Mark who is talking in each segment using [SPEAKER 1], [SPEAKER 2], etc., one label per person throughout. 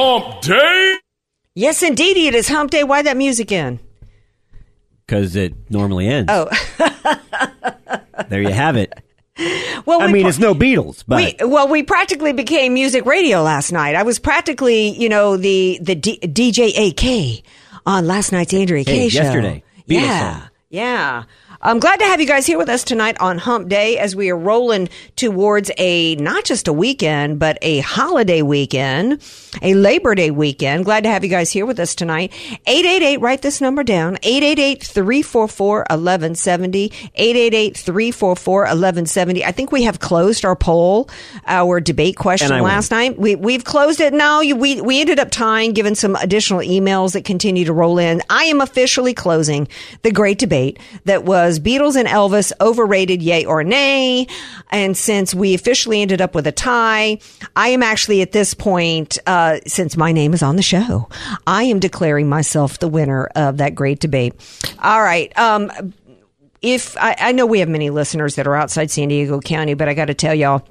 [SPEAKER 1] Hump Day.
[SPEAKER 2] Yes, indeedy, it is Hump Day. Why that music in?
[SPEAKER 3] because it normally ends.
[SPEAKER 2] Oh,
[SPEAKER 3] there you have it.
[SPEAKER 2] well,
[SPEAKER 3] I
[SPEAKER 2] we
[SPEAKER 3] mean,
[SPEAKER 2] pro-
[SPEAKER 3] it's no Beatles, but
[SPEAKER 2] we, well, we practically became music radio last night. I was practically, you know, the the D- DJ AK on last night's Andrea Kaye
[SPEAKER 3] Hey,
[SPEAKER 2] show.
[SPEAKER 3] yesterday. Beatles
[SPEAKER 2] yeah,
[SPEAKER 3] song.
[SPEAKER 2] yeah. I'm glad to have you guys here with us tonight on Hump Day as we are rolling towards a not just a weekend, but a holiday weekend, a Labor Day weekend. Glad to have you guys here with us tonight. 888, write this number down 888 344 1170. 888 344 1170. I think we have closed our poll, our debate question
[SPEAKER 3] I win.
[SPEAKER 2] last night. We, we've closed it now. You- We, we ended up tying, given some additional emails that continue to roll in. I am officially closing the great debate that was Beatles and Elvis overrated, yay or nay. And since we officially ended up with a tie, I am actually at this point, uh, since my name is on the show, I am declaring myself the winner of that great debate. All right. Um, if I, I know we have many listeners that are outside San Diego County, but I got to tell y'all,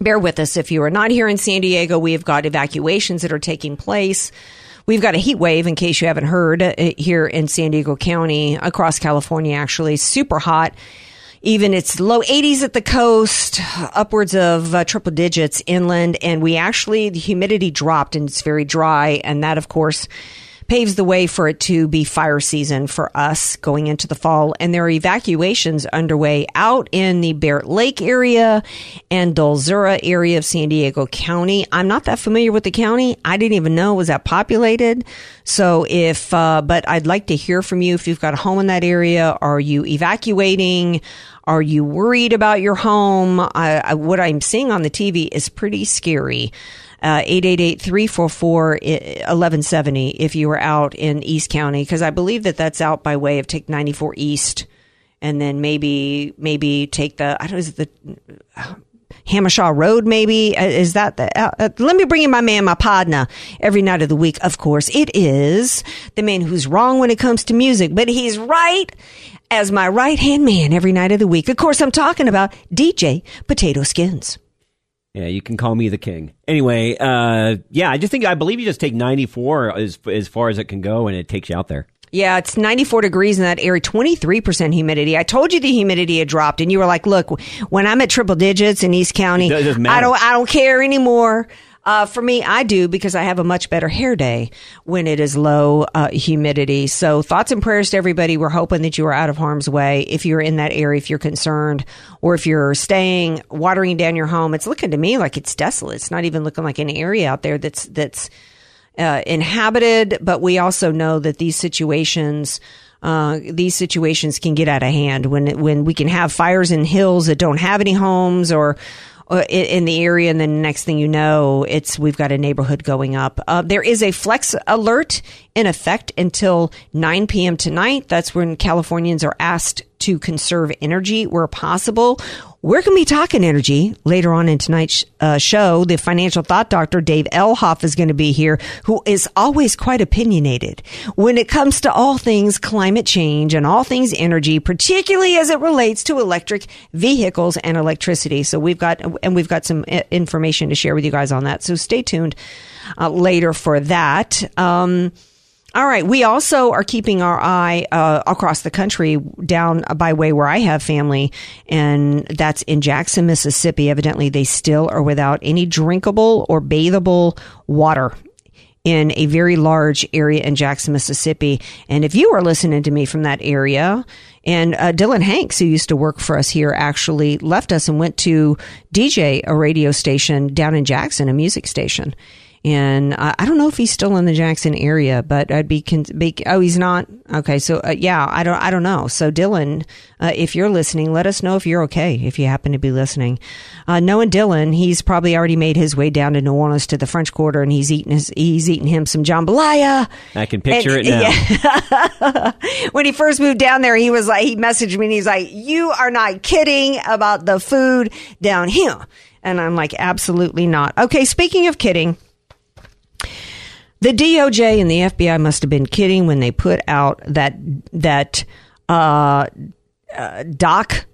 [SPEAKER 2] bear with us if you are not here in San Diego. We have got evacuations that are taking place. We've got a heat wave, in case you haven't heard, uh, here in San Diego County, across California, actually. Super hot. Even it's low 80s at the coast, upwards of uh, triple digits inland. And we actually, the humidity dropped and it's very dry. And that, of course, paves the way for it to be fire season for us going into the fall. And there are evacuations underway out in the Barrett Lake area and Dulzura area of San Diego County. I'm not that familiar with the county. I didn't even know was that populated. So if, uh, but I'd like to hear from you if you've got a home in that area. Are you evacuating? Are you worried about your home? I, I, what I'm seeing on the TV is pretty scary. Uh, 888-344-1170 if you were out in East County, because I believe that that's out by way of take 94 East and then maybe, maybe take the, I don't know, is it the, uh, Jamacha Road, maybe Uh, is that the? Uh, let me bring in my man, my partner, every night of the week. Of course, it is the man who's wrong when it comes to music, but he's right as my right hand man every night of the week. Of course, I'm talking about DJ Potato Skins.
[SPEAKER 3] Yeah, you can call me the king. Anyway, uh, yeah, I just think I believe you just take 94 as as far as it can go, and it takes you out there.
[SPEAKER 2] Yeah, it's 94 degrees in that area, 23% humidity. I told you the humidity had dropped and you were like, look, when I'm at triple digits in East County, I don't, I don't care anymore. Uh, for me, I do because I have a much better hair day when it is low uh, humidity. So thoughts and prayers to everybody. We're hoping that you are out of harm's way. If you're in that area, if you're concerned, or if you're staying, watering down your home, it's looking to me like it's desolate. It's not even looking like an area out there that's that's uh, inhabited, but we also know that these situations, uh, these situations can get out of hand when when we can have fires in hills that don't have any homes or. Uh, In the area, and then the next thing you know, it's we've got a neighborhood going up. Uh, there is a flex alert in effect until 9 p.m. tonight. That's when Californians are asked to conserve energy where possible. We're going to be talking energy later on in tonight's uh, show. The financial thought doctor, Dave Elhoff, is going to be here, who is always quite opinionated when it comes to all things climate change and all things energy, particularly as it relates to electric vehicles and electricity. So we've got, and we've got some uh, information to share with you guys on that. So stay tuned uh, later for that. Um, all right. We also are keeping our eye uh, across the country down by way where I have family, and that's in Jackson, Mississippi. Evidently, they still are without any drinkable or bathable water. in a very large area in Jackson, Mississippi. And if you are listening to me from that area, and uh, Dylan Hanks, who used to work for us here, actually left us and went to DJ a radio station down in Jackson, a music station. And I, I don't know if he's still in the Jackson area, but I'd be, con- be oh, he's not. Okay, so uh, yeah, I don't, I don't know. So Dylan, uh, if you're listening, let us know if you're okay. If you happen to be listening, uh, knowing Dylan, he's probably already made his way down to New Orleans to the French Quarter, and he's eating his, he's eating him some jambalaya.
[SPEAKER 3] I can picture
[SPEAKER 2] And-
[SPEAKER 3] it now.
[SPEAKER 2] yeah. when he first moved down there, he was like, he messaged me and he's like, you are not kidding about the food down here. And I'm like, absolutely not. Okay. Speaking of kidding, the DOJ and the FBI must have been kidding when they put out that, that, uh, uh doc,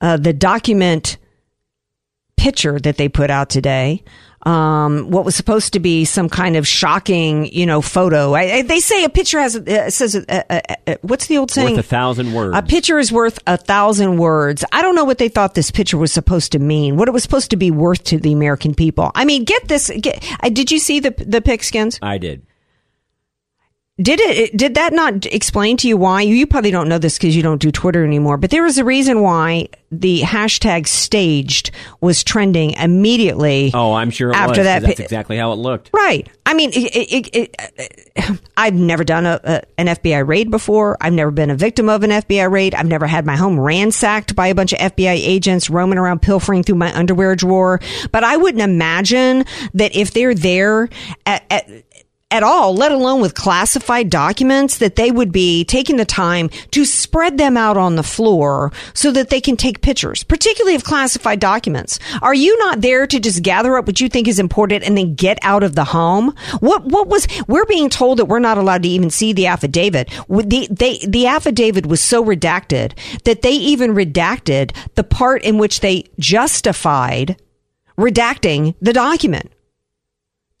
[SPEAKER 2] uh, the document picture that they put out today. Um, what was supposed to be some kind of shocking, you know, photo. I, I, they say a picture has, uh, says, uh, uh, uh, what's the old saying?
[SPEAKER 3] Worth a thousand words.
[SPEAKER 2] A picture is worth a thousand words. I don't know what they thought this picture was supposed to mean, what it was supposed to be worth to the American people. I mean, get this. Get, uh, did you see the the pigskins?
[SPEAKER 3] I did.
[SPEAKER 2] Did it? Did that not explain to you why? You probably don't know this because you don't do Twitter anymore. But there was a reason why the hashtag staged was trending immediately.
[SPEAKER 3] Oh, I'm sure it
[SPEAKER 2] after
[SPEAKER 3] was,
[SPEAKER 2] that.
[SPEAKER 3] That's exactly how it looked.
[SPEAKER 2] Right. I mean, it, it, it, it, uh, I've never done a, a, an FBI raid before. I've never been a victim of an FBI raid. I've never had my home ransacked by a bunch of FBI agents roaming around pilfering through my underwear drawer. But I wouldn't imagine that if they're there at, at at all, let alone with classified documents, that they would be taking the time to spread them out on the floor so that they can take pictures, particularly of classified documents. Are you not there to just gather up what you think is important and then get out of the home? What, what was, we're being told that we're not allowed to even see the affidavit. The, they, the affidavit was so redacted that they even redacted the part in which they justified redacting the document.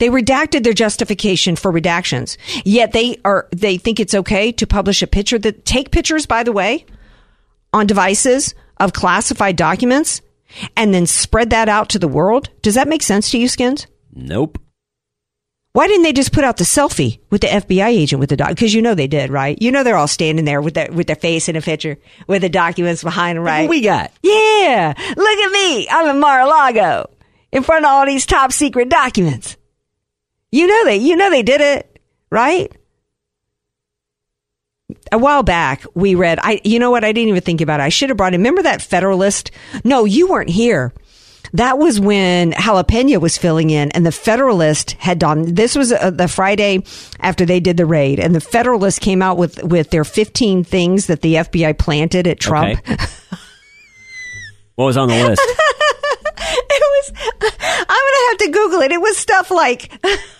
[SPEAKER 2] They redacted their justification for redactions. Yet they are they think it's okay to publish a picture that take pictures by the way on devices of classified documents and then spread that out to the world. Does that make sense to you, Skins?
[SPEAKER 3] Nope.
[SPEAKER 2] Why didn't they just put out the selfie with the FBI agent with the doc? Because you know they did, right? You know they're all standing there with their with their face in a picture with the documents behind them, right?
[SPEAKER 3] What we got?
[SPEAKER 2] Yeah, look at me. I'm in Mar-a-Lago in front of all these top secret documents. You know they, you know they did it, right? A while back, we read. I, you know what? I didn't even think about it. I should have brought. it. Remember that Federalist? No, you weren't here. That was when Jalapeno was filling in, and the Federalist had done. This was uh, the Friday after they did the raid, and the Federalist came out with with their 15 things that the FBI planted at Trump.
[SPEAKER 3] Okay. what was on the list?
[SPEAKER 2] it was i'm gonna have to google it it was stuff like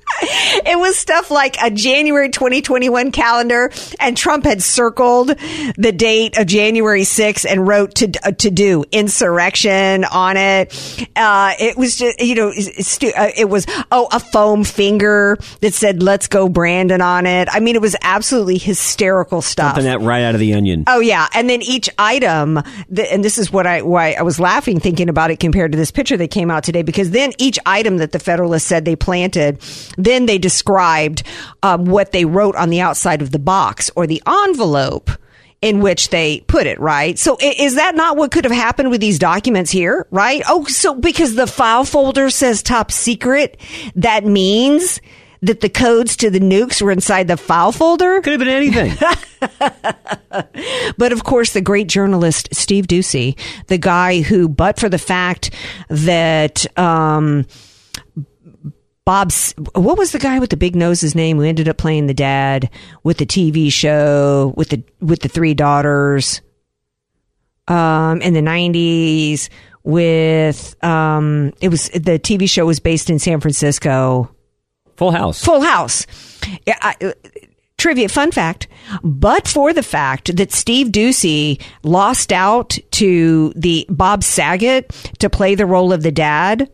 [SPEAKER 2] it was stuff like a January 2021 calendar, and Trump had circled the date of January 6th and wrote to uh, to do insurrection on it. Uh, it was just you know stu- uh, it was oh a foam finger that said "Let's go Brandon" on it. I mean, it was absolutely hysterical stuff.
[SPEAKER 3] Something that right out of the onion.
[SPEAKER 2] Oh yeah, and then each item, th- and this is what I why I was laughing thinking about it compared to this picture that came out today because then each item that the Federalists said they planted, then they described um, what they wrote on the outside of the box or the envelope in which they put it, right? So is that not what could have happened with these documents here, right? Oh, so because the file folder says top secret, that means that the codes to the nukes were inside the file folder?
[SPEAKER 3] Could have been anything.
[SPEAKER 2] But of course, the great journalist Steve Doocy, the guy who, but for the fact that um, Bob's, what was the guy with the big nose's name who ended up playing the dad with the TV show with the with the three daughters um, in the nineties? With um, it was the TV show was based in San Francisco.
[SPEAKER 3] Full house.
[SPEAKER 2] Full House. Yeah, I, uh, trivia fun fact, but for the fact that Steve Doocy lost out to the Bob Saget to play the role of the dad,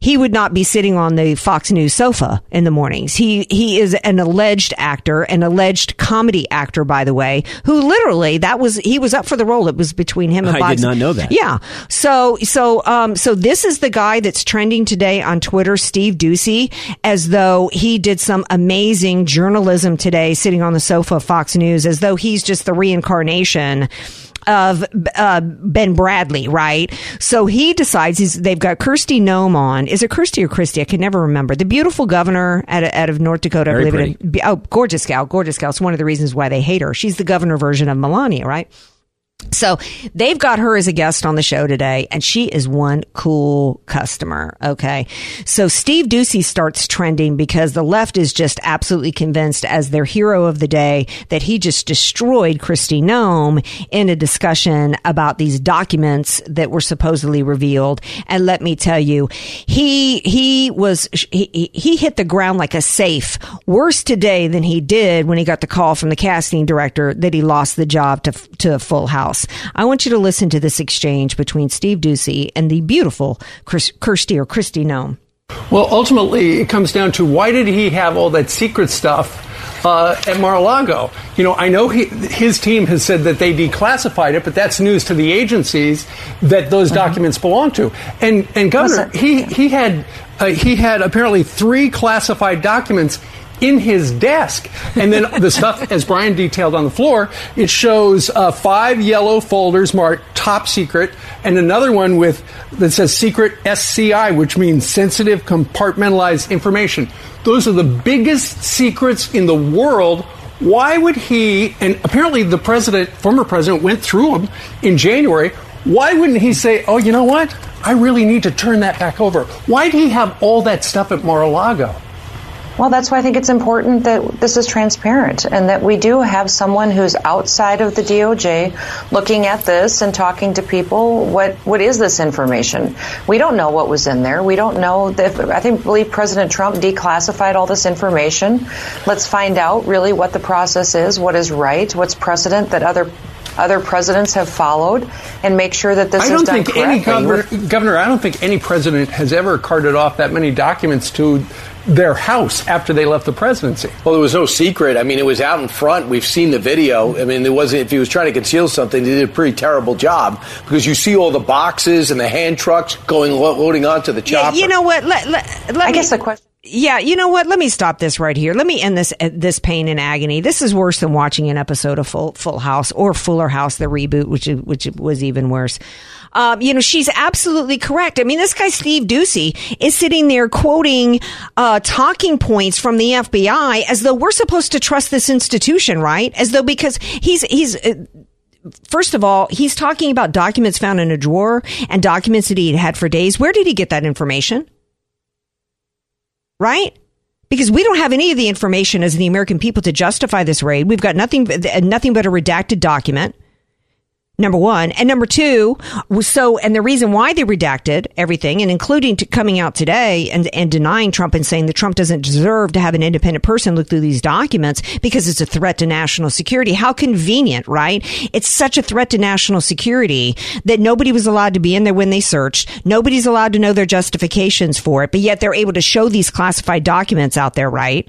[SPEAKER 2] he would not be sitting on the Fox News sofa in the mornings. He he is an alleged actor, an alleged comedy actor, by the way, who literally that was he was up for the role. It was between him and
[SPEAKER 3] I
[SPEAKER 2] Bob
[SPEAKER 3] did not know that.
[SPEAKER 2] Yeah. So so um so this is the guy that's trending today on Twitter, Steve Doocy, as though he did some amazing journalism today, sitting on the sofa of Fox News, as though he's just the reincarnation of uh, Ben Bradlee, right? So he decides he's, they've got Kirsty Noem on. Is it Kirsty or Christy? I can never remember. The beautiful governor out of, out of North Dakota.
[SPEAKER 3] Very
[SPEAKER 2] I believe it. Oh, gorgeous gal, gorgeous gal. It's one of the reasons why they hate her. She's the governor version of Melania, right? So they've got her as a guest on the show today, and she is one cool customer. Okay. So Steve Doocy starts trending because the left is just absolutely convinced as their hero of the day that he just destroyed Christy Noem in a discussion about these documents that were supposedly revealed. And let me tell you, he, he was, he, he hit the ground like a safe worse today than he did when he got the call from the casting director that he lost the job to, to Full House. I want you to listen to this exchange between Steve Doocy and the beautiful Kirsty or Christy Noem.
[SPEAKER 4] Well, ultimately, it comes down to why did he have all that secret stuff uh, at Mar-a-Lago? You know, I know he, his team has said that they declassified it, but that's news to the agencies that those documents belong to. And and Governor, he he had uh, he had apparently three classified documents in his desk. And then the stuff, as Brian detailed on the floor, it shows uh, five yellow folders marked top secret and another one with that says secret SCI, which means sensitive compartmentalized information. Those are the biggest secrets in the world. Why would he, and apparently the president, former president, went through them in January. Why wouldn't he say, oh, you know what? I really need to turn that back over. Why did he have all that stuff at Mar-a-Lago?
[SPEAKER 5] Well, that's why I think it's important that this is transparent and that we do have someone who's outside of the DOJ looking at this and talking to people. What what is this information? We don't know what was in there. We don't know that. I think believe President Trump declassified all this information. Let's find out really what the process is, what is right, what's precedent that other other presidents have followed, and make sure that this
[SPEAKER 4] I
[SPEAKER 5] is
[SPEAKER 4] don't
[SPEAKER 5] done
[SPEAKER 4] think any governor, governor, I don't think any president has ever carted off that many documents to their house after they left the presidency.
[SPEAKER 6] Well, there was no secret. I mean, it was out in front. We've seen the video. I mean, there wasn't. If he was trying to conceal something, he did a pretty terrible job because you see all the boxes and the hand trucks going lo- loading onto the
[SPEAKER 2] Yeah,
[SPEAKER 6] chopper.
[SPEAKER 2] you know what? Let, let, let
[SPEAKER 5] I
[SPEAKER 2] me-
[SPEAKER 5] guess the question.
[SPEAKER 2] Yeah, you know what? Let me stop this right here. Let me end this uh, this pain and agony. This is worse than watching an episode of Full Full House or Fuller House, the reboot, which which was even worse. Um, you know, she's absolutely correct. I mean, this guy Steve Doocy is sitting there quoting uh, talking points from the FBI as though we're supposed to trust this institution, right? As though because he's he's. Uh, First of all, he's talking about documents found in a drawer and documents that he had had for days. Where did he get that information? right? Because we don't have any of the information as the American people to justify this raid. We've got nothing, nothing but a redacted document. Number one. And number two, so, and the reason why they redacted everything and including to coming out today and, and denying Trump and saying that Trump doesn't deserve to have an independent person look through these documents because it's a threat to national security. How convenient, right? It's such a threat to national security that nobody was allowed to be in there when they searched. Nobody's allowed to know their justifications for it, but yet they're able to show these classified documents out there, right?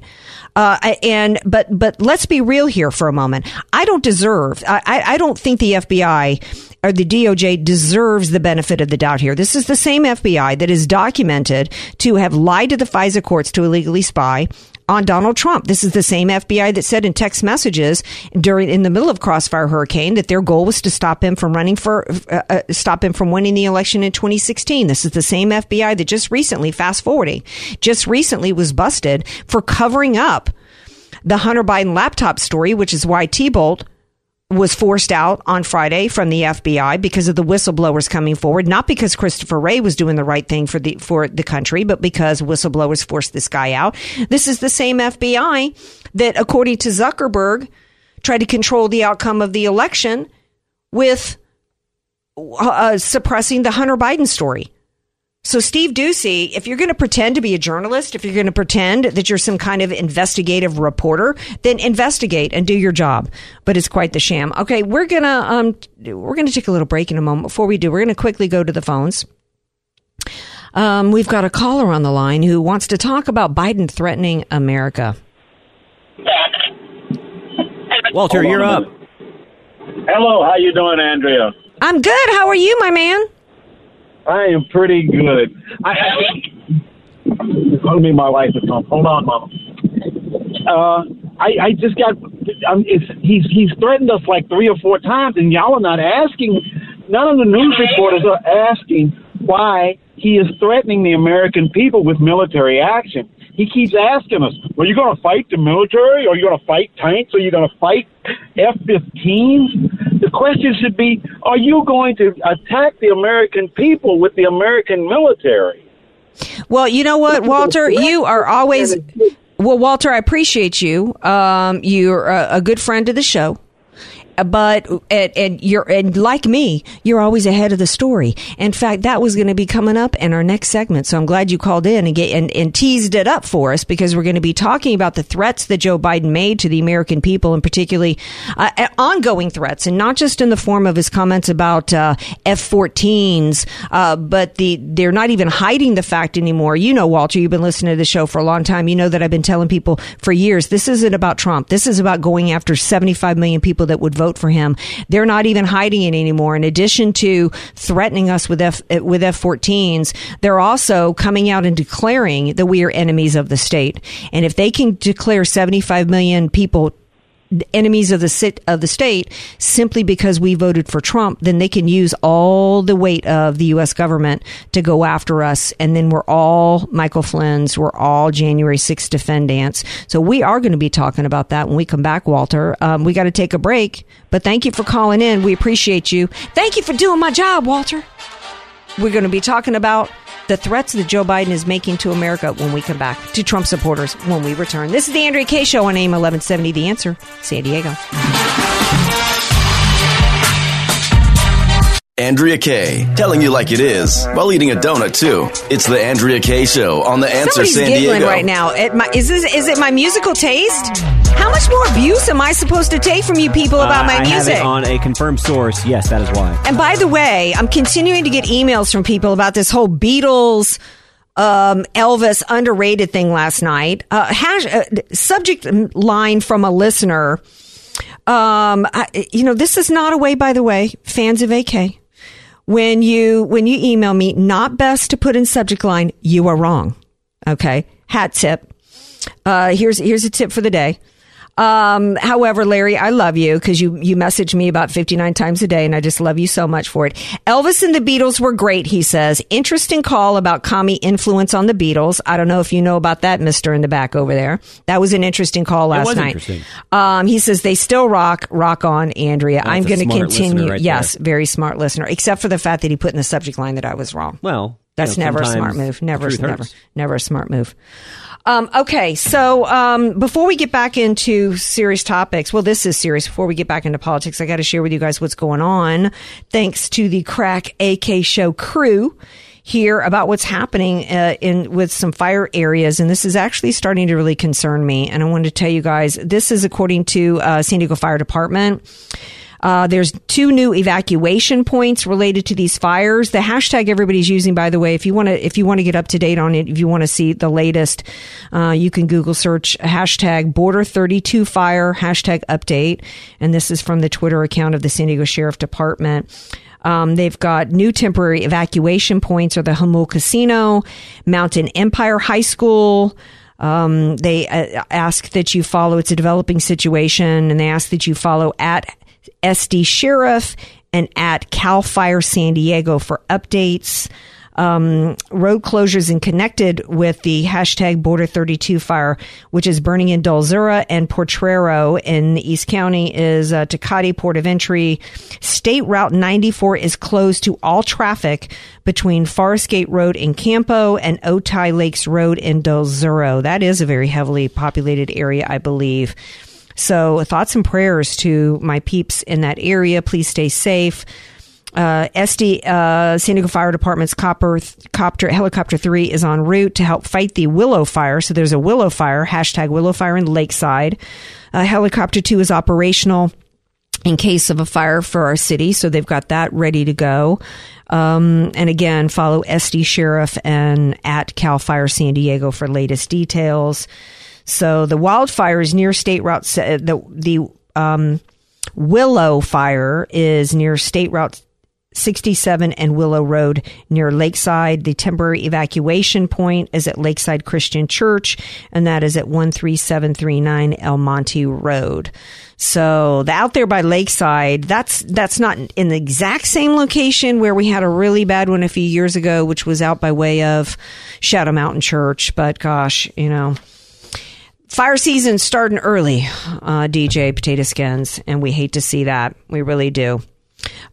[SPEAKER 2] Uh, and but but let's be real here for a moment. I don't deserve. I, I don't think the FBI or the DOJ deserves the benefit of the doubt here. This is the same FBI that is documented to have lied to the FISA courts to illegally spy on Donald Trump. This is the same FBI that said in text messages during in the middle of Crossfire Hurricane that their goal was to stop him from running for uh, uh, stop him from winning the election in 2016. This is the same FBI that just recently, fast forwarding, just recently was busted for covering up the Hunter Biden laptop story, which is why T-Bolt was forced out on Friday from the FBI because of the whistleblowers coming forward, not because Christopher Wray was doing the right thing for the for the country, but because whistleblowers forced this guy out. This is the same FBI that, according to Zuckerberg, tried to control the outcome of the election with uh, suppressing the Hunter Biden story. So, Steve Doocy, if you're going to pretend to be a journalist, if you're going to pretend that you're some kind of investigative reporter, then investigate and do your job. But it's quite the sham. Okay, we're gonna um, we're gonna take a little break in a moment. Before we do, we're gonna quickly go to the phones. Um, we've got a caller on the line who wants to talk about Biden threatening America.
[SPEAKER 3] Walter, you're up.
[SPEAKER 7] Hello, how you doing, Andrea?
[SPEAKER 2] I'm good. How are you, my man?
[SPEAKER 7] I am pretty good. I, I hold me, my wife is home. Hold on, mom. Uh, I, I just got. Um, it's, he's he's threatened us like three or four times, and y'all are not asking. None of the news reporters are asking why he is threatening the American people with military action. He keeps asking us, "Well, you going to fight the military? Are you going to fight tanks? Are you going to fight F-15s?" The question should be, "Are you going to attack the American people with the American military?"
[SPEAKER 2] Well, you know what, Walter? You are always. Well, Walter, I appreciate you. Um, you're a, a good friend of the show but and, and, you're and like me, you're always ahead of the story. In fact, that was going to be coming up in our next segment. So I'm glad you called in and get and, and teased it up for us because we're going to be talking about the threats that Joe Biden made to the American people, and particularly uh, ongoing threats, and not just in the form of his comments about uh, F-14s, uh, but the they're not even hiding the fact anymore. You know, Walter, you've been listening to the show for a long time. You know that I've been telling people for years this isn't about Trump. This is about going after 75 million people that would vote for him. They're not even hiding it anymore. In addition to threatening us with F with F-14s, they're also coming out and declaring that we are enemies of the state. And if they can declare 75 million people enemies of the sit of the state simply because we voted for Trump, then they can use all the weight of the U.S. government to go after us, and then we're all Michael Flynn's, we're all January 6th defendants. So we are going to be talking about that when we come back, Walter. Um, we got to take a break, but thank you for calling in. We appreciate you. Thank you for doing my job, Walter. We're going to be talking about the threats that Joe Biden is making to America when we come back, to Trump supporters when we return. This is the Andrea Kaye Show on AIM 1170, The Answer, San Diego.
[SPEAKER 8] Andrea Kaye, telling you like it is while eating a donut too. It's the Andrea Kaye Show on the Answer
[SPEAKER 2] Somebody's
[SPEAKER 8] San
[SPEAKER 2] giggling
[SPEAKER 8] Diego.
[SPEAKER 2] right now. It, my, is this is it my musical taste? How much more abuse am I supposed to take from you people about
[SPEAKER 3] Uh,
[SPEAKER 2] my
[SPEAKER 3] I have
[SPEAKER 2] music?
[SPEAKER 3] it on a confirmed source. Yes, that is why.
[SPEAKER 2] And by the way, I'm continuing to get emails from people about this whole Beatles, um, Elvis underrated thing last night. Uh, hash, uh, subject line from a listener. Um, I, you know, this is not a way, by the way, fans of AK. When you, when you email me, not best to put in subject line, you are wrong. Okay. Hat tip. Uh, here's, here's a tip for the day. Um, however, Larry, I love you because you, you message me about 59 times a day and I just love you so much for it. Elvis and the Beatles were great, he says. Interesting call about commie influence on the Beatles. I don't know if you know about that, mister in the back over there. That was an interesting call last night. Um, he says they still rock, rock on, Andrea.
[SPEAKER 3] That's
[SPEAKER 2] I'm going to continue.
[SPEAKER 3] right
[SPEAKER 2] yes,
[SPEAKER 3] there.
[SPEAKER 2] very smart listener, except for the fact that he put in the subject line that I was wrong.
[SPEAKER 3] Well,
[SPEAKER 2] That's
[SPEAKER 3] you know,
[SPEAKER 2] never a smart move. Never, never,
[SPEAKER 3] hurts.
[SPEAKER 2] never a smart move. Um, okay, so um, before we get back into serious topics, well, this is serious. Before we get back into politics, I got to share with you guys what's going on. Thanks to the Crack AK Show crew here about what's happening uh, in with some fire areas, and this is actually starting to really concern me. And I wanted to tell you guys this is according to uh, San Diego Fire Department. Uh, there's two new evacuation points related to these fires. The hashtag everybody's using, by the way, if you want to, if you want to get up to date on it, if you want to see the latest, uh, you can Google search hashtag border 32 fire hashtag update. And this is from the Twitter account of the San Diego Sheriff Department. Um, they've got new temporary evacuation points are the Jamul Casino, Mountain Empire High School, um, they uh, ask that you follow. It's a developing situation, and they ask that you follow at SD Sheriff and at Cal Fire San Diego for updates. Um, road closures and connected with the hashtag Border 32 fire, which is burning in Dulzura and Potrero in East County, is uh, Tecate Port of Entry. State Route 94 is closed to all traffic between Forest Gate Road in Campo and Otay Lakes Road in Dulzura. That is a very heavily populated area, I believe. So thoughts and prayers to my peeps in that area. Please stay safe. Uh, SD uh, San Diego Fire Department's copper copter helicopter three is en route to help fight the Willow Fire. So there's a Willow Fire hashtag Willow Fire in Lakeside. Uh, helicopter two is operational in case of a fire for our city. So they've got that ready to go. Um, and again, follow SD Sheriff and at Cal Fire San Diego for latest details. So the wildfires near State Route, the, the, um, Willow Fire is near State Route 67 and Willow Road near Lakeside. The temporary evacuation point is at Lakeside Christian Church, and that is at 13739 El Monte Road. So the out there by Lakeside, that's that's not in the exact same location where we had a really bad one a few years ago, which was out by way of Shadow Mountain Church. But gosh, you know, fire season starting early, uh, DJ Potato Skins, and we hate to see that. We really do.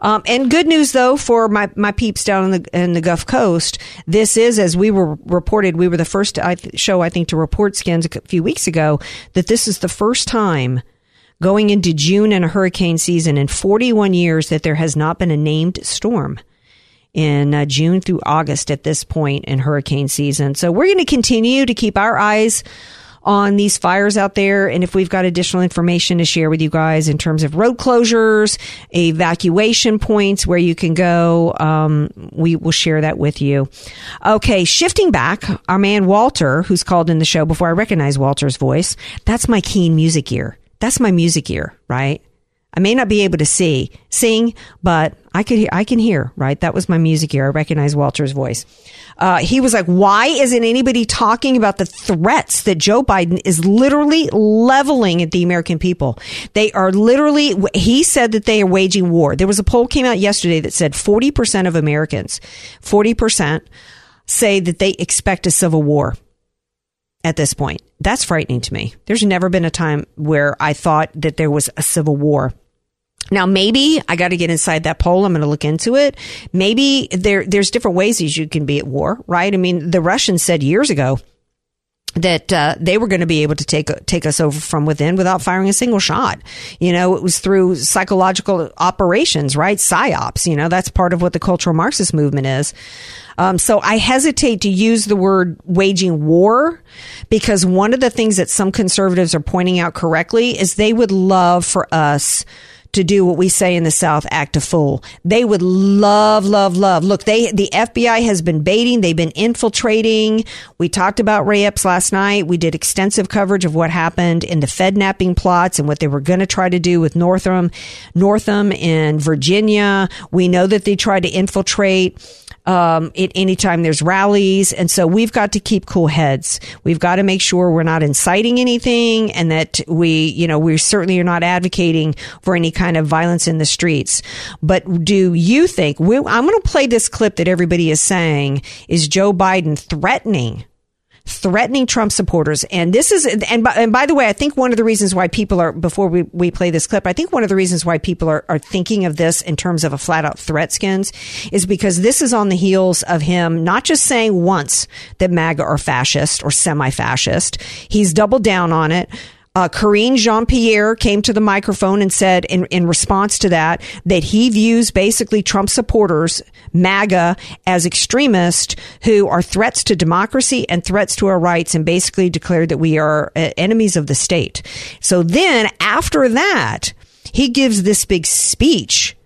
[SPEAKER 2] Um, and good news though for my, my peeps down in the in the Gulf Coast. This is as we were reported. We were the first show I think to report skins a few weeks ago that this is the first time going into June and a hurricane season in 41 years that there has not been a named storm in uh, June through August at this point in hurricane season. So we're going to continue to keep our eyes on these fires out there. And if we've got additional information to share with you guys in terms of road closures, evacuation points where you can go, um, we will share that with you. Okay, shifting back, our man Walter, who's called in the show before I recognize Walter's voice, that's my keen music ear. That's my music ear, right? I may not be able to see, sing, but I could hear, I can hear, right? That was my music ear. I recognize Walter's voice. Uh, he was like, why isn't anybody talking about the threats that Joe Biden is literally leveling at the American people? They are literally, he said that they are waging war. There was a poll came out yesterday that said 40% of Americans, 40% say that they expect a civil war at this point. That's frightening to me. There's never been a time where I thought that there was a civil war. Now, maybe I got to get inside that poll. I'm going to look into it. Maybe there, there's different ways you can be at war, right? I mean, the Russians said years ago that uh, they were going to be able to take take us over from within without firing a single shot. You know, it was through psychological operations, right? Psyops. You know, that's part of what the cultural Marxist movement is. Um, so I hesitate to use the word waging war because one of the things that some conservatives are pointing out correctly is they would love for us to do what we say in the South, act a fool. They would love, love, love. Look, they, the FBI has been baiting. They've been infiltrating. We talked about Ray Epps last night. We did extensive coverage of what happened in the Fed napping plots and what they were going to try to do with Northam, Northam in Virginia. We know that they tried to infiltrate um, it, anytime there's rallies. And so we've got to keep cool heads. We've got to make sure we're not inciting anything and that we, you know, we certainly are not advocating for any kind of violence in the streets. But do you think, we, I'm going to play this clip that everybody is saying is Joe Biden threatening threatening Trump supporters. And this is, and by, and by the way, I think one of the reasons why people are, before we, we play this clip, I think one of the reasons why people are, are thinking of this in terms of a flat out threat skins is because this is on the heels of him not just saying once that MAGA are fascist or semi fascist, he's doubled down on it. Uh, Karine Jean Pierre came to the microphone and said, in, in response to that, that he views basically Trump supporters, MAGA, as extremists who are threats to democracy and threats to our rights, and basically declared that we are uh, enemies of the state. So then, after that, he gives this big speech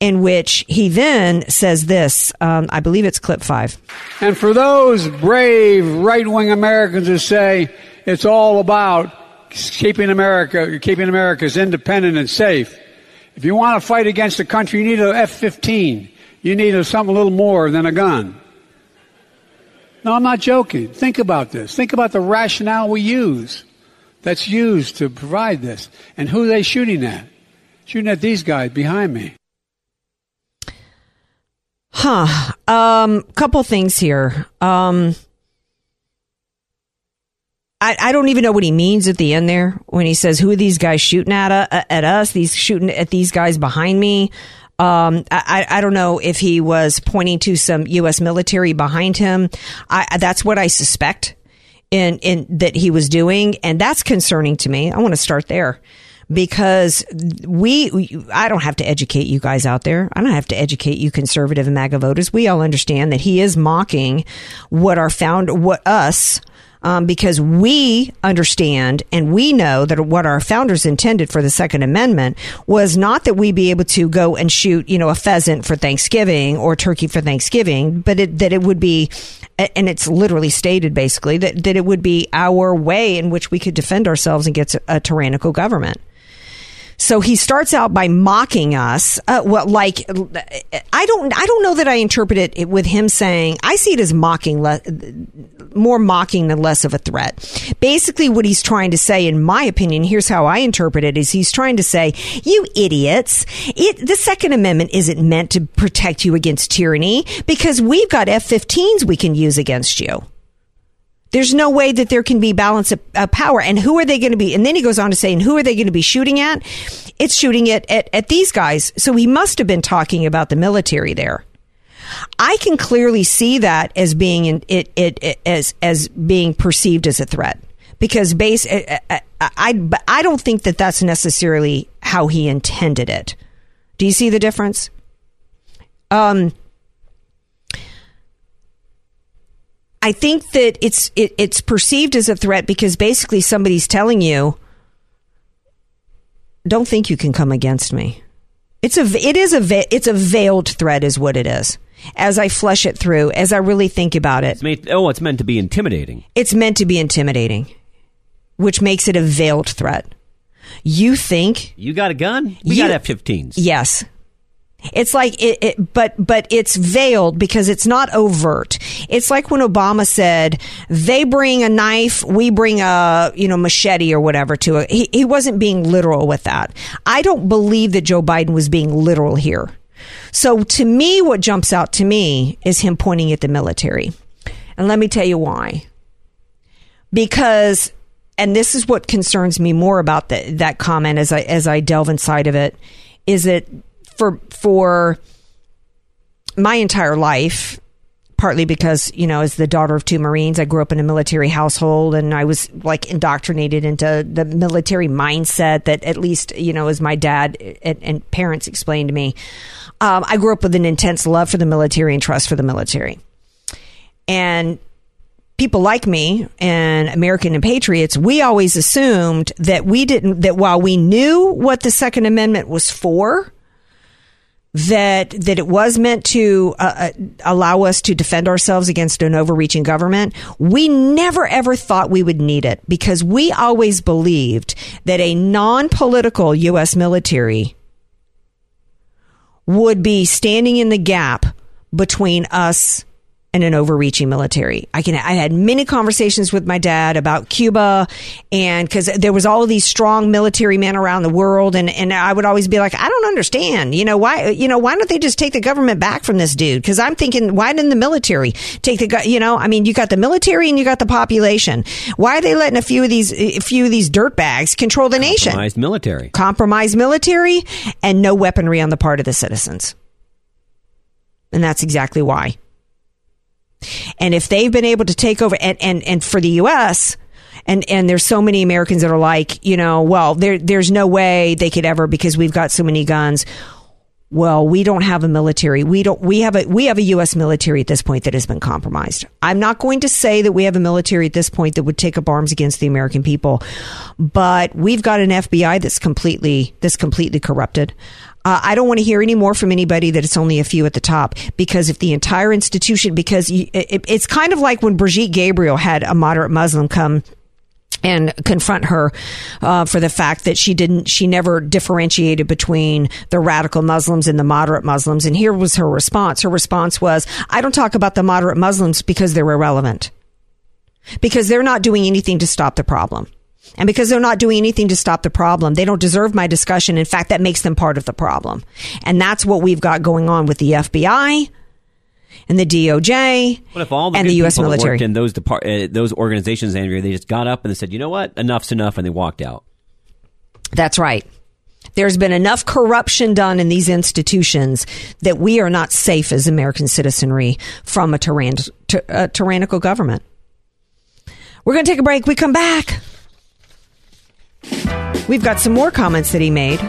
[SPEAKER 2] in which he then says this. Um, I believe it's clip five.
[SPEAKER 9] And for those brave right wing Americans who say it's all about keeping America, keeping America's independent and safe. If you want to fight against a country, you need an F-15. You need a, something a little more than a gun. No, I'm not joking. Think about this. Think about the rationale we use that's used to provide this. And who they shooting at? Shooting at these guys behind me.
[SPEAKER 2] Huh. Um, couple things here. Um, I, I don't even know what he means at the end there when he says, "Who are these guys shooting at uh, at us? These shooting at these guys behind me." Um, I, I don't know if he was pointing to some U.S. military behind him. I, that's what I suspect in in that he was doing, and that's concerning to me. I want to start there because we, I don't have to educate you guys out there. I don't have to educate you conservative and MAGA voters. We all understand that he is mocking what our found, what us, um, because we understand and we know that what our founders intended for the Second Amendment was not that we be able to go and shoot, you know, a pheasant for Thanksgiving or turkey for Thanksgiving, but it, that it would be, and it's literally stated basically that, that it would be our way in which we could defend ourselves against a, a tyrannical government. So he starts out by mocking us. Uh, well, like I don't, I don't know that I interpret it with him saying. I see it as mocking, le- more mocking than less of a threat. Basically, what he's trying to say, in my opinion, here's how I interpret it: is he's trying to say, "You idiots! It, the Second Amendment isn't meant to protect you against tyranny because we've got F-15s we can use against you." There's no way that there can be balance of, of power. And who are they going to be? And then he goes on to say, and who are they going to be shooting at? It's shooting it at, at these guys. So he must have been talking about the military there. I can clearly see that as being in, it, it, it as as being perceived as a threat because base uh, uh, uh, I, I I I don't think that that's necessarily how he intended it. Do you see the difference? Um, I think that it's it, it's perceived as a threat because basically somebody's telling you, "Don't think you can come against me." It's a it is a it's a veiled threat, is what it is. As I flesh it through, as I really think about it,
[SPEAKER 3] It's made, oh, it's meant to be intimidating.
[SPEAKER 2] it's meant to be intimidating, which makes it a veiled threat. You think
[SPEAKER 3] You got a gun? We
[SPEAKER 2] You-
[SPEAKER 3] got F-15s.
[SPEAKER 2] Yes. It's like it, it, but but it's veiled because it's not overt. It's like when Obama said they bring a knife, we bring a you know machete or whatever to it. He, he wasn't being literal with that. I don't believe that Joe Biden was being literal here. So to me, what jumps out to me is him pointing at the military, and let me tell you why. Because, and this is what concerns me more about the, that comment as I as I delve inside of it, is that for for my entire life partly because you know as the daughter of two marines i grew up in a military household and i was like indoctrinated into the military mindset that at least you know as my dad and, and parents explained to me um, i grew up with an intense love for the military and trust for the military. And people like me and American and patriots, we always assumed that we didn't, that while we knew what the Second Amendment was for, that that it was meant to uh, uh, allow us to defend ourselves against an overreaching government. We never ever thought we would need it because we always believed that a non-political U.S. military would be standing in the gap between us and an overreaching military. I can I had many conversations with my dad about Cuba and cuz there was all of these strong military men around the world and and I would always be like I don't understand. You know why you know why don't they just take the government back from this dude? Cuz I'm thinking why didn't the military take the you know, I mean you got the military and you got the population. Why are they letting a few of these a few of these dirtbags control the nation?
[SPEAKER 3] Compromised military.
[SPEAKER 2] Compromised military and no weaponry on the part of the citizens. And that's exactly why. And if they've been able to take over, and, and, and for the U.S., and, and there's so many Americans that are like, you know, well, there, there's no way they could ever because we've got so many guns. Well, we don't have a military. We don't, we have a, we have a U.S. military at this point that has been compromised. I'm not going to say that we have a military at this point that would take up arms against the American people, but we've got an FBI that's completely, that's completely corrupted. Uh, I don't want to hear any more from anybody that it's only a few at the top because if the entire institution, because it, it's kind of like when Brigitte Gabriel had a moderate Muslim come and confront her uh, for the fact that she didn't she never differentiated between the radical muslims and the moderate muslims and here was her response. Her response was i don't talk about the moderate muslims because they're irrelevant. Because they're not doing anything to stop the problem and because they're not doing anything to stop the problem, they don't deserve my discussion. In fact, that makes them part of the problem. And that's what we've got going on with the FBI and the DOJ
[SPEAKER 3] What if all the
[SPEAKER 2] and the U.S. military.
[SPEAKER 3] in those depart- uh, those organizations, Andrea, they just got up and they said, "You know what? Enough's enough," and they walked out.
[SPEAKER 2] That's right. There's been enough corruption done in these institutions that we are not safe as American citizenry from a, tyrann- ty- a tyrannical government. We're going to take a break. We come back. We've got some more comments that he made.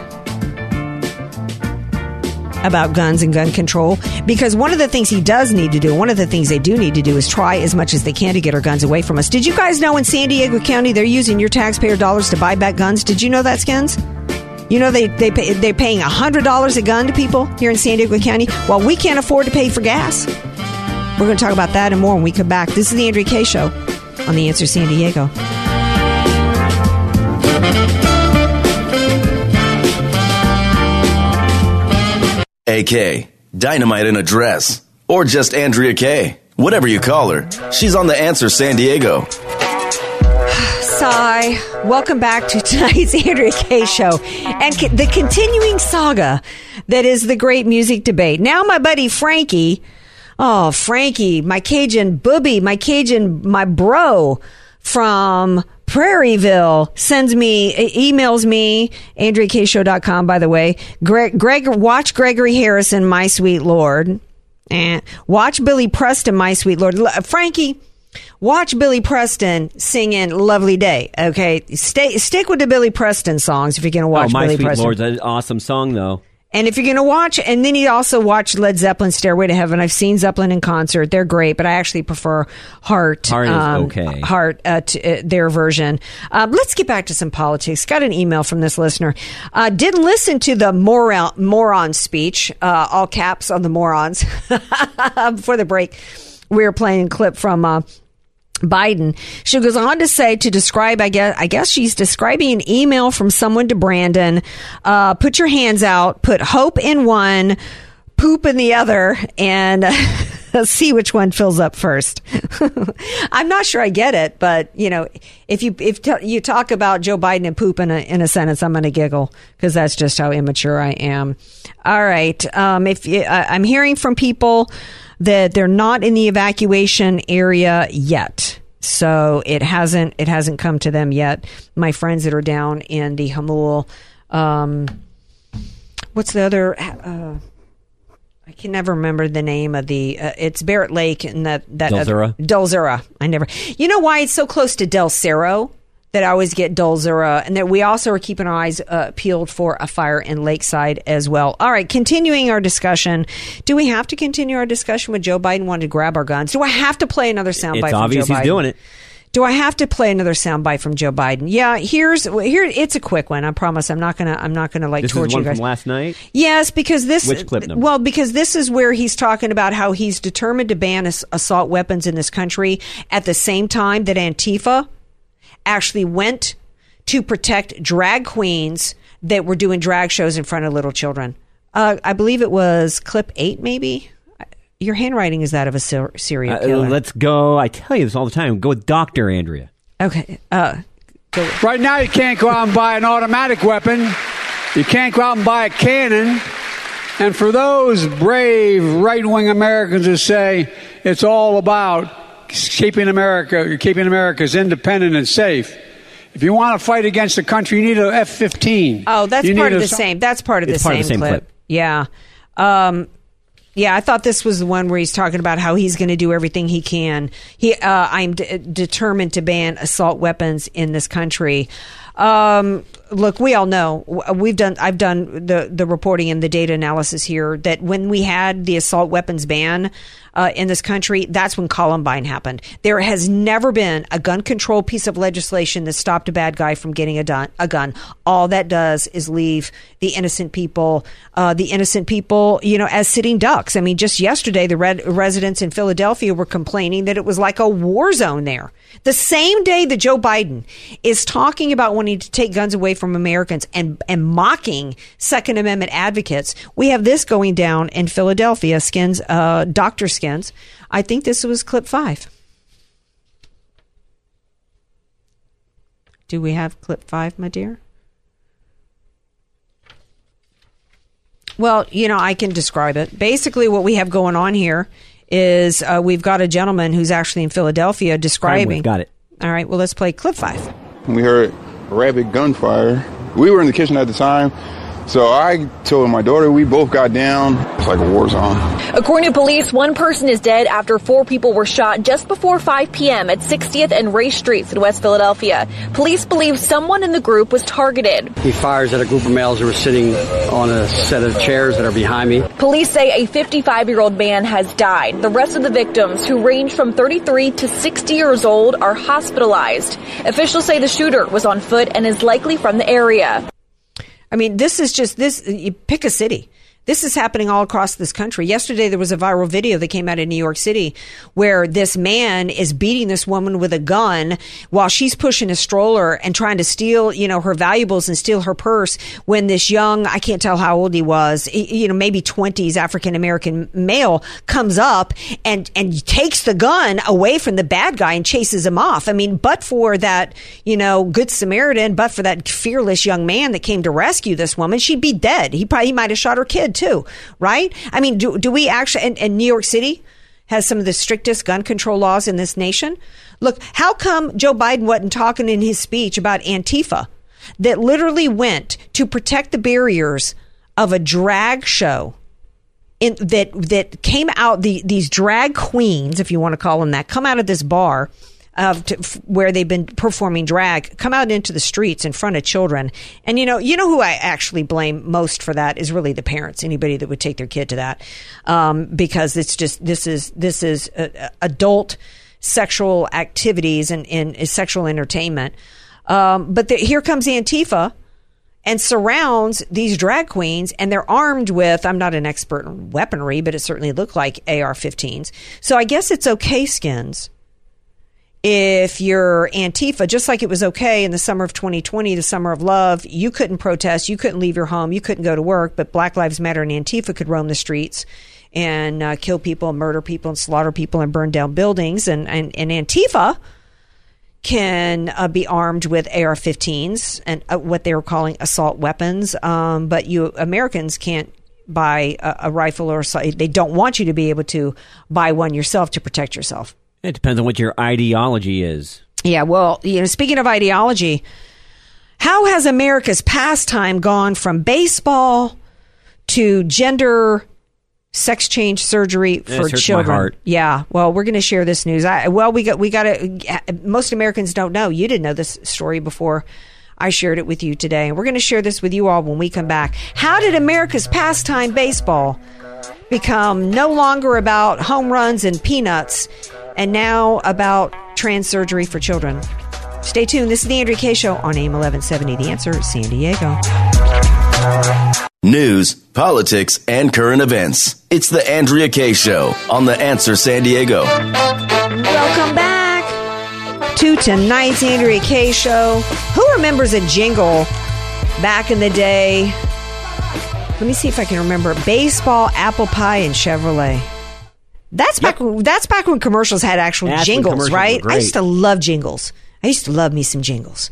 [SPEAKER 2] about guns and gun control because one of the things he does need to do, one of the things they do need to do is try as much as they can to get our guns away from us. Did you guys know in San Diego County they're using your taxpayer dollars to buy back guns? Did you know that, Skins? You know they they pay, they're paying hundred dollars a gun to people here in San Diego County, while we can't afford to pay for gas. We're going to talk about that and more when we come back. This is the Andrea Kaye Show on the Answer San Diego.
[SPEAKER 8] AK, Dynamite in a Dress, or just Andrea Kaye. Whatever you call her, she's on the Answer San Diego.
[SPEAKER 2] Sigh. Welcome back to tonight's Andrea Kaye show and co- the continuing saga that is the great music debate. Now, my buddy Frankie, oh, Frankie, my Cajun booby, my Cajun, my bro from Prairieville sends me, emails me, AndreaKayeShow.com, by the way. Greg, Greg, watch Gregory Harrison, My Sweet Lord. And watch Billy Preston, My Sweet Lord. Frankie, watch Billy Preston singing "Lovely Day." Okay, stay stick with the Billy Preston songs if you're going to oh, watch
[SPEAKER 3] oh, my
[SPEAKER 2] Billy
[SPEAKER 3] sweet
[SPEAKER 2] Preston.
[SPEAKER 3] lord's an awesome song though.
[SPEAKER 2] And if you're going to watch, and then you also watch Led Zeppelin "Stairway to Heaven." I've seen Zeppelin in concert; they're great, but I actually prefer Heart. um,
[SPEAKER 3] Heart is okay.
[SPEAKER 2] Heart, uh, t- uh, their version. Um, let's get back to some politics. Got an email from this listener. Uh, didn't listen to the moron, moron speech, uh, all caps on the morons, before the break. We were playing a clip from. Biden. She goes on to say to describe, I guess, I guess she's describing an email from someone to Brandon. Uh, put your hands out, put hope in one, poop in the other, and see which one fills up first. I'm not sure I get it, but you know, if you if t- you talk about Joe Biden and poop in a in a sentence, I'm going to giggle because that's just how immature I am. All right, um, if you, I'm hearing from people that they're not in the evacuation area yet. So it hasn't it hasn't come to them yet. My friends that are down in the Jamul, um, what's the other? Uh, I can never remember the name of the. Uh, it's Barrett Lake and that that
[SPEAKER 3] Dulzura?
[SPEAKER 2] Del Zura. I never. You know why it's so close to Del Cerro that I always get Dulzura, and that we also are keeping our eyes uh, peeled for a fire in Lakeside as well. All right, continuing our discussion. Do we have to continue our discussion with Joe Biden wanting to grab our guns? Do I have to play another soundbite?
[SPEAKER 3] It's
[SPEAKER 2] from
[SPEAKER 3] obvious
[SPEAKER 2] Joe
[SPEAKER 3] he's
[SPEAKER 2] Biden?
[SPEAKER 3] doing it.
[SPEAKER 2] Do I have to play another soundbite from Joe Biden? Yeah, here's here. It's a quick one. I promise. I'm not gonna. I'm not gonna like
[SPEAKER 3] This
[SPEAKER 2] torture
[SPEAKER 3] is one
[SPEAKER 2] you guys.
[SPEAKER 3] from last night.
[SPEAKER 2] Yes, because this.
[SPEAKER 3] Which clip number?
[SPEAKER 2] Well, because this is where he's talking about how he's determined to ban ass- assault weapons in this country at the same time that Antifa actually went to protect drag queens that were doing drag shows in front of little children. Uh, I believe it was clip eight, maybe. Your handwriting is that of a ser- serial
[SPEAKER 3] Uh,
[SPEAKER 2] killer.
[SPEAKER 3] let's go. I tell you this all the time. Go with Doctor Andrea.
[SPEAKER 2] okay. Uh,
[SPEAKER 9] Right now, you can't go out and buy an automatic weapon. You can't go out and buy a cannon. And for those brave right wing Americans who say it's all about keeping America, keeping America's independent and safe, if you want to fight against the country, you need an F 15.
[SPEAKER 2] Oh, that's part of the same. That's part of the
[SPEAKER 3] It's part
[SPEAKER 2] same,
[SPEAKER 3] of the same
[SPEAKER 2] clip.
[SPEAKER 3] clip.
[SPEAKER 2] Yeah. Um, yeah, I thought this was the one where he's talking about how he's going to do everything he can. He, uh, I'm d- determined to ban assault weapons in this country. Um, look, we all know we've done. I've done the the reporting and the data analysis here that when we had the assault weapons ban uh, in this country, that's when Columbine happened. There has never been a gun control piece of legislation that stopped a bad guy from getting a, dun- a gun. All that does is leave the innocent people, uh, the innocent people, you know, as sitting ducks. I mean, just yesterday, the red- residents in Philadelphia were complaining that it was like a war zone there. The same day that Joe Biden is talking about wanting to take guns away from Americans and, and mocking Second Amendment advocates, we have this going down in Philadelphia. Skins, uh, Dr. Skins. I think this was clip five. Do we have clip five, my dear? Well, you know, I can describe it. Basically, what we have going on here is uh, we've got a gentleman who's actually in Philadelphia describing.
[SPEAKER 3] Got it.
[SPEAKER 2] All right, well, let's play clip five.
[SPEAKER 10] We heard rapid gunfire. We were in the kitchen at the time, So I told my daughter, we both got down. It's like a war zone.
[SPEAKER 11] According to police, one person is dead after four people were shot just before 5 p.m. at 60th and Race Streets in West Philadelphia. Police believe someone in the group was targeted.
[SPEAKER 12] He fires at a group of males who are sitting on a set of chairs that are behind me.
[SPEAKER 11] Police say a 55 year old man has died. The rest of the victims, who range from 33 to 60 years old, are hospitalized. Officials say the shooter was on foot and is likely from the area.
[SPEAKER 2] I mean, this is just this. You pick a city. This is happening all across this country. Yesterday, there was a viral video that came out in New York City where this man is beating this woman with a gun while she's pushing a stroller and trying to steal, you know, her valuables and steal her purse. When this young, I can't tell how old he was, you know, maybe twenties African American male comes up and and takes the gun away from the bad guy and chases him off. I mean, but for that, you know, good Samaritan, but for that fearless young man that came to rescue this woman, she'd be dead. He probably might have shot her kid too, right? I mean, do, do we actually, and, and New York City has some of the strictest gun control laws in this nation. Look, how come Joe Biden wasn't talking in his speech about Antifa that literally went to protect the barriers of a drag show in, that that came out the these drag queens, if you want to call them that, come out of this bar of to, f- where they've been performing drag come out into the streets in front of children. And you know, you know who I actually blame most for that is really the parents. Anybody that would take their kid to that, um, because it's just this is this is uh, uh, adult sexual activities and, is sexual entertainment. Um, but the, here comes Antifa and surrounds these drag queens and they're armed with i'm not an expert in weaponry but it certainly looked like ar-15s so i guess it's okay skins if you're Antifa, just like it was okay in the summer of 2020, the summer of love, you couldn't protest, you couldn't leave your home, you couldn't go to work, but Black Lives Matter and Antifa could roam the streets and uh, kill people, murder people, and slaughter people, and burn down buildings. And, and, and Antifa can uh, be armed with AR-15s and uh, what they were calling assault weapons, um, but you Americans can't buy a, a rifle or so, they don't want you to be able to buy one yourself to protect yourself.
[SPEAKER 3] It depends on what your ideology is.
[SPEAKER 2] Yeah, well, you know, speaking of ideology, how has America's pastime gone from baseball to gender sex change surgery for children? Yeah, well, we're going to share this news. I, well, we got we got to. Most Americans don't know. You didn't know this story before. I shared it with you today, and we're going to share this with you all when we come back. How did America's pastime baseball become no longer about home runs and peanuts, and now about trans surgery for children? Stay tuned. This is the Andrea Kaye Show on AM 1170. The answer, San Diego.
[SPEAKER 8] News, politics, and current events. It's the Andrea Kaye Show on The Answer San Diego.
[SPEAKER 2] Welcome back to tonight's Andrea Kaye Show. Who remembers a jingle back in the day? Let me see if I can remember. Baseball, apple pie, and Chevrolet. That's back. That's back when commercials had actual
[SPEAKER 3] That's
[SPEAKER 2] jingles, right? I used to love jingles. I used to love me some jingles.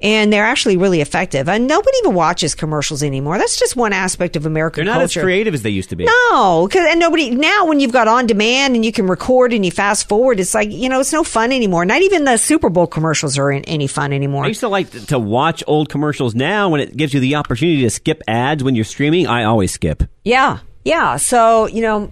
[SPEAKER 2] And they're actually really effective. And nobody even watches commercials anymore. That's just one aspect of American culture.
[SPEAKER 3] They're not
[SPEAKER 2] culture.
[SPEAKER 3] as creative as they used to be.
[SPEAKER 2] No, 'cause- and nobody now when you've got on demand and you can record and you fast forward, it's like you know it's no fun anymore. Not even the Super Bowl commercials are any fun anymore.
[SPEAKER 3] I used to like to watch old commercials. Now, when it gives you the opportunity to skip ads when you're streaming, I always skip.
[SPEAKER 2] Yeah, yeah. So you know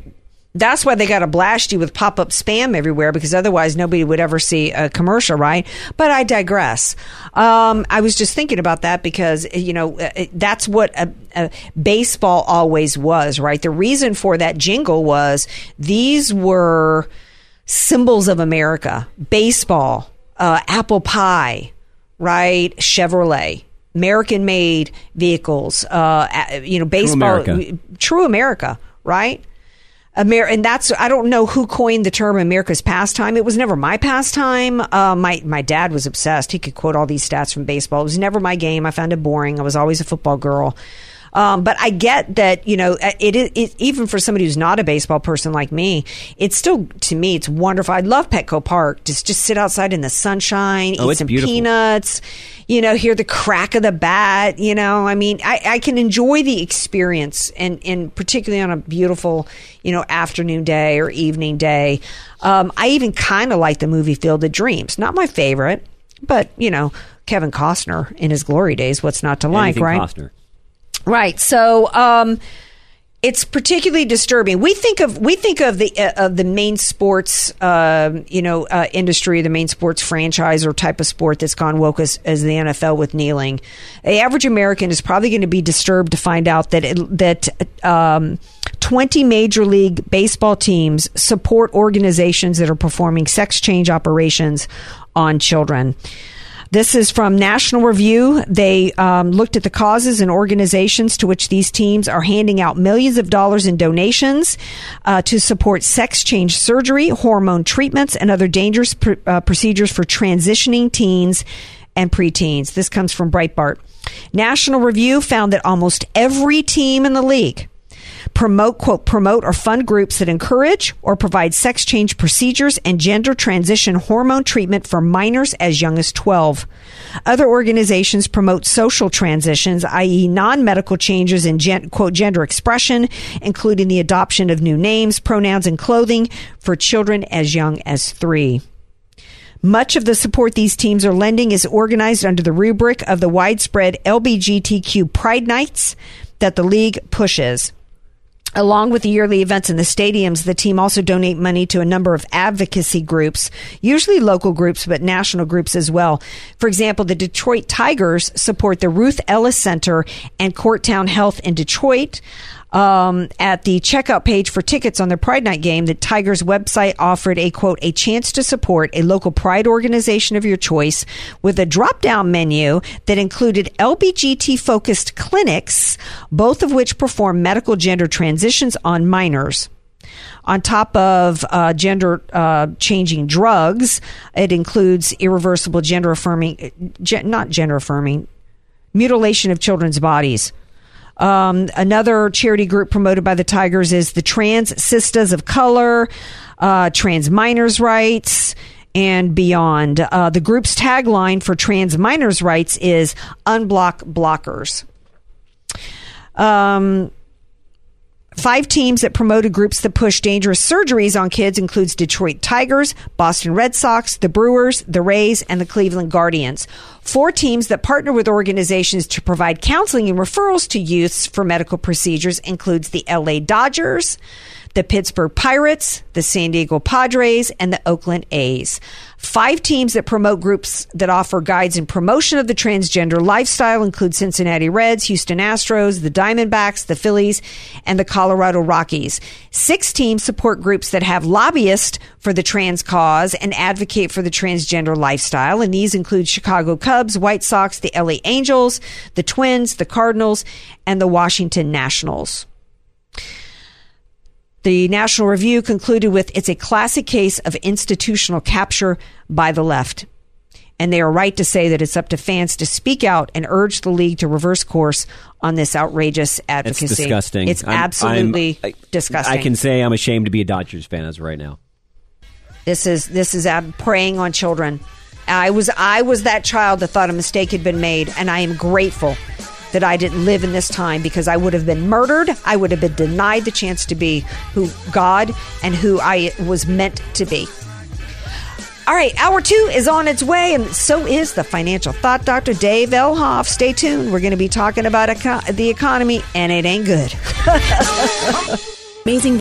[SPEAKER 2] that's why they got to blast you with pop up spam everywhere because otherwise nobody would ever see a commercial, right? But I digress. Um, I was just thinking about that because you know uh, that's what a, a baseball always was, right? The reason for that jingle was these were symbols of America: baseball, uh, apple pie, right? Chevrolet. American made vehicles, uh, you know, baseball,
[SPEAKER 3] America.
[SPEAKER 2] true America, right? Amer- and that's I don't know who coined the term America's pastime. It was never my pastime. Uh, my my dad was obsessed. He could quote all these stats from baseball. It was never my game. I found it boring. I was always a football girl. Um, but I get that you know it, it, it even for somebody who's not a baseball person like me, it's still to me it's wonderful. I love Petco Park. Just just sit outside in the sunshine,
[SPEAKER 3] Oh,
[SPEAKER 2] eat some
[SPEAKER 3] beautiful.
[SPEAKER 2] peanuts. You know, hear the crack of the bat. You know, I mean, I, I can enjoy the experience, and and particularly on a beautiful, you know, afternoon day or evening day. Um, I even kind of like the movie Field of Dreams. Not my favorite, but you know, Kevin Costner in his glory days. What's not to like,
[SPEAKER 3] Anything
[SPEAKER 2] right?
[SPEAKER 3] Costner.
[SPEAKER 2] Right. So, um, it's particularly disturbing. We think of we think of the uh, of the main sports, uh, you know, uh, industry, the main sports franchise or type of sport that's gone woke as, as the NFL with kneeling. The average American is probably going to be disturbed to find out that it, that um, twenty major league baseball teams support organizations that are performing sex change operations on children. This is from National Review. They um, looked at the causes and organizations to which these teams are handing out millions of dollars in donations uh, to support sex change surgery, hormone treatments, and other dangerous pr- uh, procedures for transitioning teens and preteens. This comes from Breitbart. National Review found that almost every team in the league promote, quote, promote or fund groups that encourage or provide sex change procedures and gender transition hormone treatment for minors as young as 12. Other organizations promote social transitions, i.e., non medical changes in, gen- quote, gender expression, including the adoption of new names, pronouns, and clothing for children as young as three. Much of the support these teams are lending is organized under the rubric of the widespread LBGTQ Pride Nights that the league pushes. Along with the yearly events in the stadiums, the team also donate money to a number of advocacy groups, usually local groups, but national groups as well. For example, the Detroit Tigers support the Ruth Ellis Center and Corktown Health in Detroit um, at the checkout page for tickets on their Pride Night game, the Tigers website offered a quote, a chance to support a local pride organization of your choice with a drop down menu that included LBGT focused clinics, both of which perform medical gender transitions on minors. On top of uh, gender uh, changing drugs, it includes irreversible gender affirming, ge- not gender affirming, mutilation of children's bodies. Um, another charity group promoted by the Tigers is the Trans Sisters of Color, uh, Trans Minors Rights, and beyond. Uh, the group's tagline for trans minors' rights is "Unblock Blockers." Um, Five teams that promoted groups that push dangerous surgeries on kids includes Detroit Tigers, Boston Red Sox, the Brewers, the Rays, and the Cleveland Guardians. Four teams that partner with organizations to provide counseling and referrals to youths for medical procedures includes the LA Dodgers, the Pittsburgh Pirates, the San Diego Padres, and the Oakland A's. Five teams that promote groups that offer guides and promotion of the transgender lifestyle include Cincinnati Reds, Houston Astros, the Diamondbacks, the Phillies, and the Colorado Rockies. Six teams support groups that have lobbyists for the trans cause and advocate for the transgender lifestyle, and these include Chicago Cubs, White Sox, the LA Angels, the Twins, the Cardinals, and the Washington Nationals. The National Review concluded with it's a classic case of institutional capture by the left. And they are right to say that it's up to fans to speak out and urge the league to reverse course on this outrageous advocacy.
[SPEAKER 3] It's disgusting.
[SPEAKER 2] It's
[SPEAKER 3] I'm-
[SPEAKER 2] absolutely
[SPEAKER 3] I'm- I-
[SPEAKER 2] disgusting.
[SPEAKER 3] I can say I'm ashamed to be a Dodgers fan as of right now.
[SPEAKER 2] This is this is uh, preying on children. I was I was that child that thought a mistake had been made, and I am grateful that I didn't live in this time because I would have been murdered. I would have been denied the chance to be who God and who I was meant to be. All right, hour two is on its way, and so is the financial thought doctor, Dave Elhoff. Stay tuned. We're going to be talking about eco- the economy, and it ain't good.
[SPEAKER 13] Amazing.